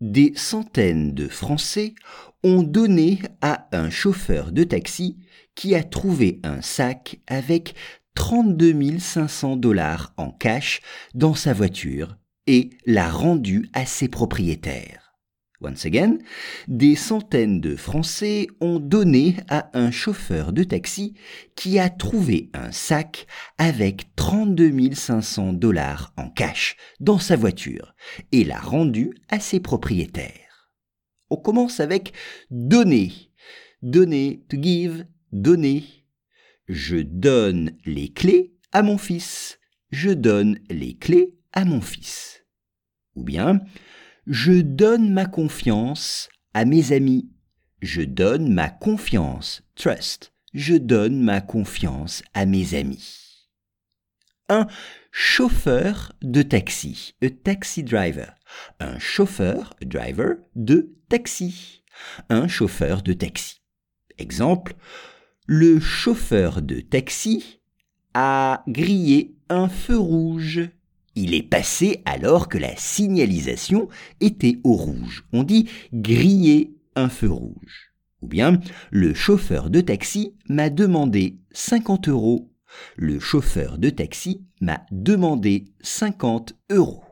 Des centaines de Français ont donné à un chauffeur de taxi qui a trouvé un sac avec 32 500 dollars en cash dans sa voiture et l'a rendu à ses propriétaires. Once again, des centaines de Français ont donné à un chauffeur de taxi qui a trouvé un sac avec 32 500 dollars en cash dans sa voiture et l'a rendu à ses propriétaires. On commence avec donner. Donner, to give, donner. Je donne les clés à mon fils. Je donne les clés à mon fils. Ou bien, je donne ma confiance à mes amis. Je donne ma confiance, trust. Je donne ma confiance à mes amis. Un chauffeur de taxi, a taxi driver. Un chauffeur, a driver, de taxi. Un chauffeur de taxi. Exemple, le chauffeur de taxi a grillé un feu rouge. Il est passé alors que la signalisation était au rouge. On dit griller un feu rouge. Ou bien, le chauffeur de taxi m'a demandé 50 euros. Le chauffeur de taxi m'a demandé 50 euros.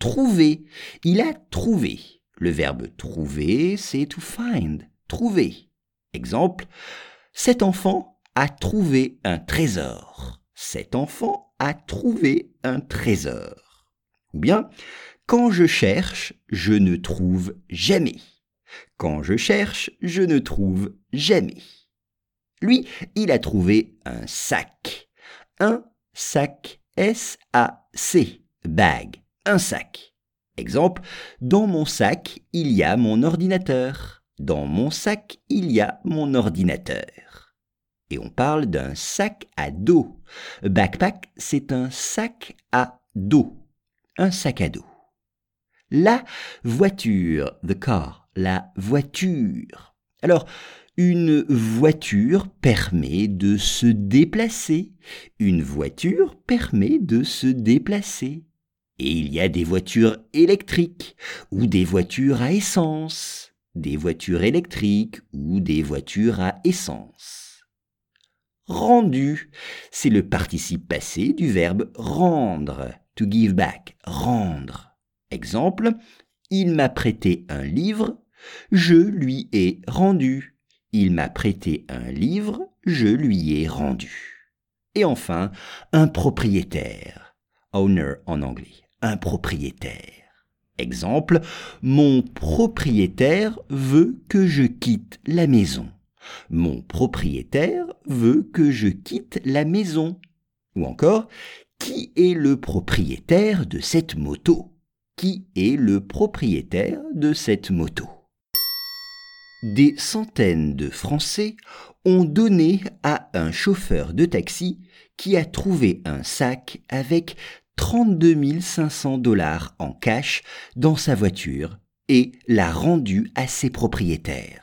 Trouver. Il a trouvé. Le verbe trouver, c'est to find. Trouver. Exemple. Cet enfant a trouvé un trésor. Cet enfant a trouvé un trésor. Ou bien, quand je cherche, je ne trouve jamais. Quand je cherche, je ne trouve jamais. Lui, il a trouvé un sac. Un sac. S-A-C. Bag. Un sac. Exemple, dans mon sac, il y a mon ordinateur. Dans mon sac, il y a mon ordinateur et on parle d'un sac à dos. Backpack, c'est un sac à dos. Un sac à dos. La voiture, the car, la voiture. Alors, une voiture permet de se déplacer. Une voiture permet de se déplacer. Et il y a des voitures électriques ou des voitures à essence, des voitures électriques ou des voitures à essence rendu. C'est le participe passé du verbe rendre, to give back, rendre. Exemple, il m'a prêté un livre, je lui ai rendu. Il m'a prêté un livre, je lui ai rendu. Et enfin, un propriétaire, owner en anglais, un propriétaire. Exemple, mon propriétaire veut que je quitte la maison. Mon propriétaire veut que je quitte la maison. Ou encore, qui est le propriétaire de cette moto? Qui est le propriétaire de cette moto? Des centaines de Français ont donné à un chauffeur de taxi qui a trouvé un sac avec 32 500 dollars en cash dans sa voiture et l'a rendu à ses propriétaires.